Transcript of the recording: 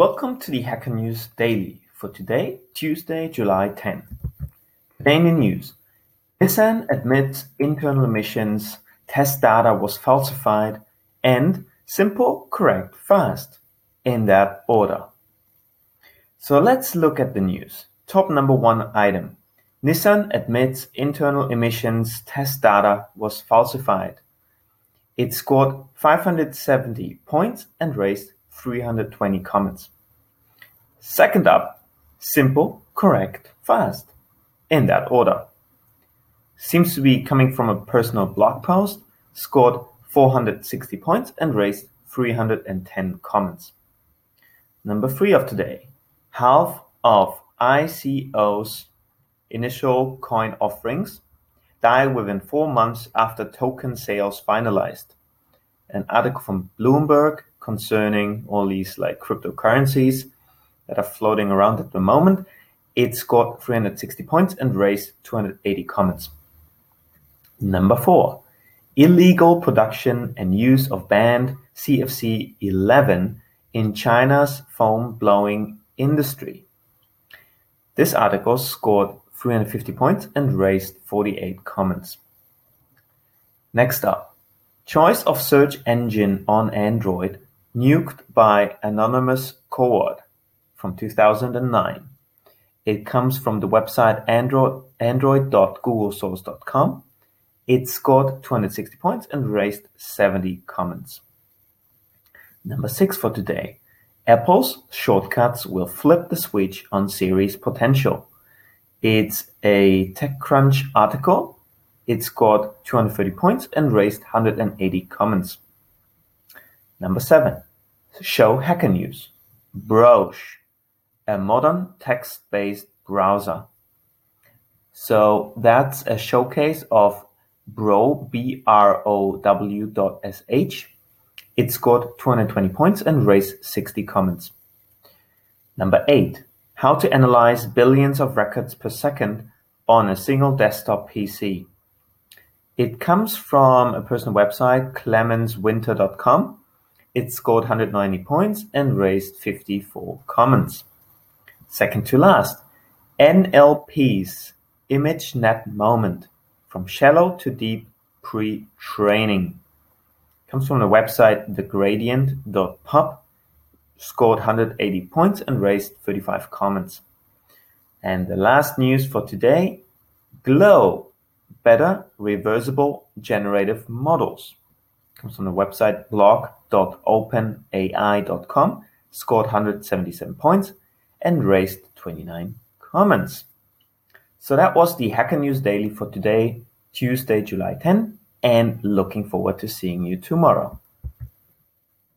Welcome to the Hacker News Daily for today, Tuesday, July 10. Today in the news, Nissan admits internal emissions test data was falsified and simple, correct, fast in that order. So let's look at the news. Top number one item. Nissan admits internal emissions test data was falsified. It scored 570 points and raised 320 comments. Second up, simple, correct, fast. In that order. Seems to be coming from a personal blog post, scored 460 points and raised 310 comments. Number three of today, half of ICO's initial coin offerings die within four months after token sales finalized. An article from Bloomberg concerning all these like cryptocurrencies that are floating around at the moment. It scored 360 points and raised 280 comments. Number four, illegal production and use of banned CFC 11 in China's foam blowing industry. This article scored 350 points and raised 48 comments. Next up, choice of search engine on Android nuked by anonymous coward from 2009. It comes from the website android, android.googlesource.com. It scored 260 points and raised 70 comments. Number six for today. Apple's shortcuts will flip the switch on Siri's potential. It's a TechCrunch article. It scored 230 points and raised 180 comments. Number seven. Show Hacker News. Browsh, a modern text-based browser. So that's a showcase of Brow, B-R-O-W dot S-H. It scored 220 points and raised 60 comments. Number eight, how to analyze billions of records per second on a single desktop PC. It comes from a personal website, clemenswinter.com. It scored 190 points and raised 54 comments. Second to last, NLP's ImageNet moment from shallow to deep pre-training. Comes from the website thegradient.pub scored 180 points and raised 35 comments. And the last news for today, Glow, better reversible generative models. Comes from the website blog.openai.com, scored 177 points and raised 29 comments. So that was the Hacker News Daily for today, Tuesday, July 10, and looking forward to seeing you tomorrow.